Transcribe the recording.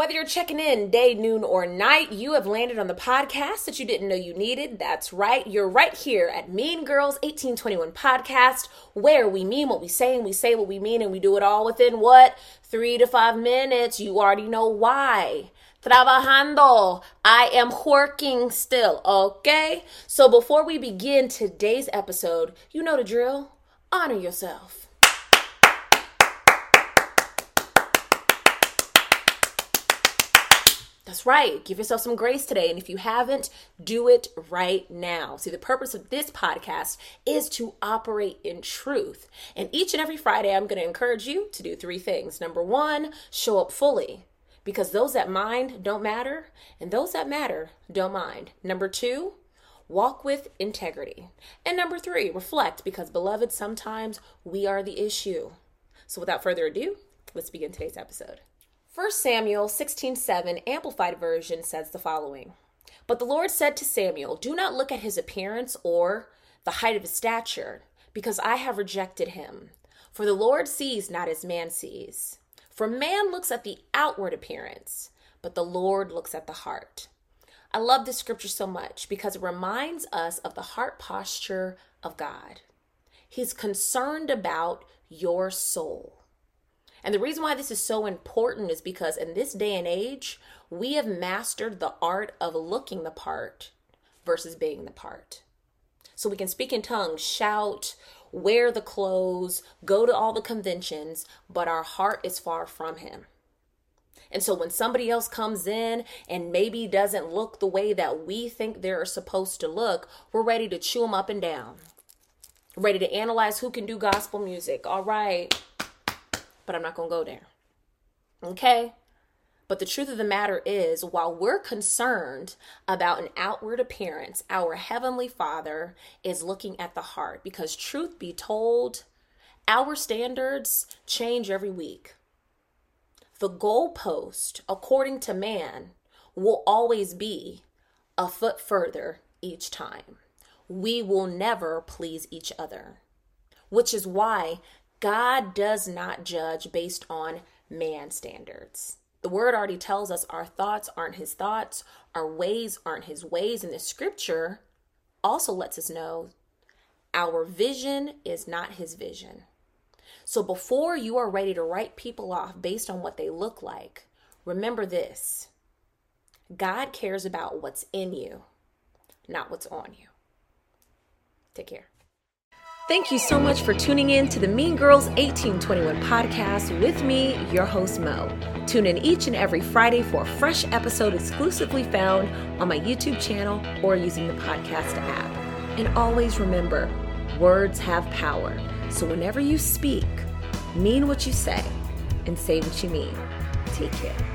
whether you're checking in day, noon, or night, you have landed on the podcast that you didn't know you needed. That's right. You're right here at Mean Girls 1821 Podcast, where we mean what we say and we say what we mean and we do it all within what? Three to five minutes. You already know why. Trabajando. I am working still, okay? So before we begin today's episode, you know the drill. Honor yourself. That's right. Give yourself some grace today. And if you haven't, do it right now. See, the purpose of this podcast is to operate in truth. And each and every Friday, I'm going to encourage you to do three things. Number one, show up fully because those that mind don't matter, and those that matter don't mind. Number two, walk with integrity. And number three, reflect because, beloved, sometimes we are the issue. So, without further ado, let's begin today's episode. 1 Samuel 16:7 Amplified Version says the following. But the Lord said to Samuel, Do not look at his appearance or the height of his stature, because I have rejected him. For the Lord sees not as man sees. For man looks at the outward appearance, but the Lord looks at the heart. I love this scripture so much because it reminds us of the heart posture of God. He's concerned about your soul. And the reason why this is so important is because in this day and age, we have mastered the art of looking the part versus being the part. So we can speak in tongues, shout, wear the clothes, go to all the conventions, but our heart is far from Him. And so when somebody else comes in and maybe doesn't look the way that we think they're supposed to look, we're ready to chew them up and down. Ready to analyze who can do gospel music. All right but I'm not going to go there. Okay? But the truth of the matter is, while we're concerned about an outward appearance, our Heavenly Father is looking at the heart because, truth be told, our standards change every week. The goalpost, according to man, will always be a foot further each time. We will never please each other, which is why God does not judge based on man standards. The word already tells us our thoughts aren't his thoughts, our ways aren't his ways. And the scripture also lets us know our vision is not his vision. So before you are ready to write people off based on what they look like, remember this God cares about what's in you, not what's on you. Take care. Thank you so much for tuning in to the Mean Girls 1821 podcast with me, your host Mo. Tune in each and every Friday for a fresh episode exclusively found on my YouTube channel or using the podcast app. And always remember, words have power. So whenever you speak, mean what you say and say what you mean. Take care.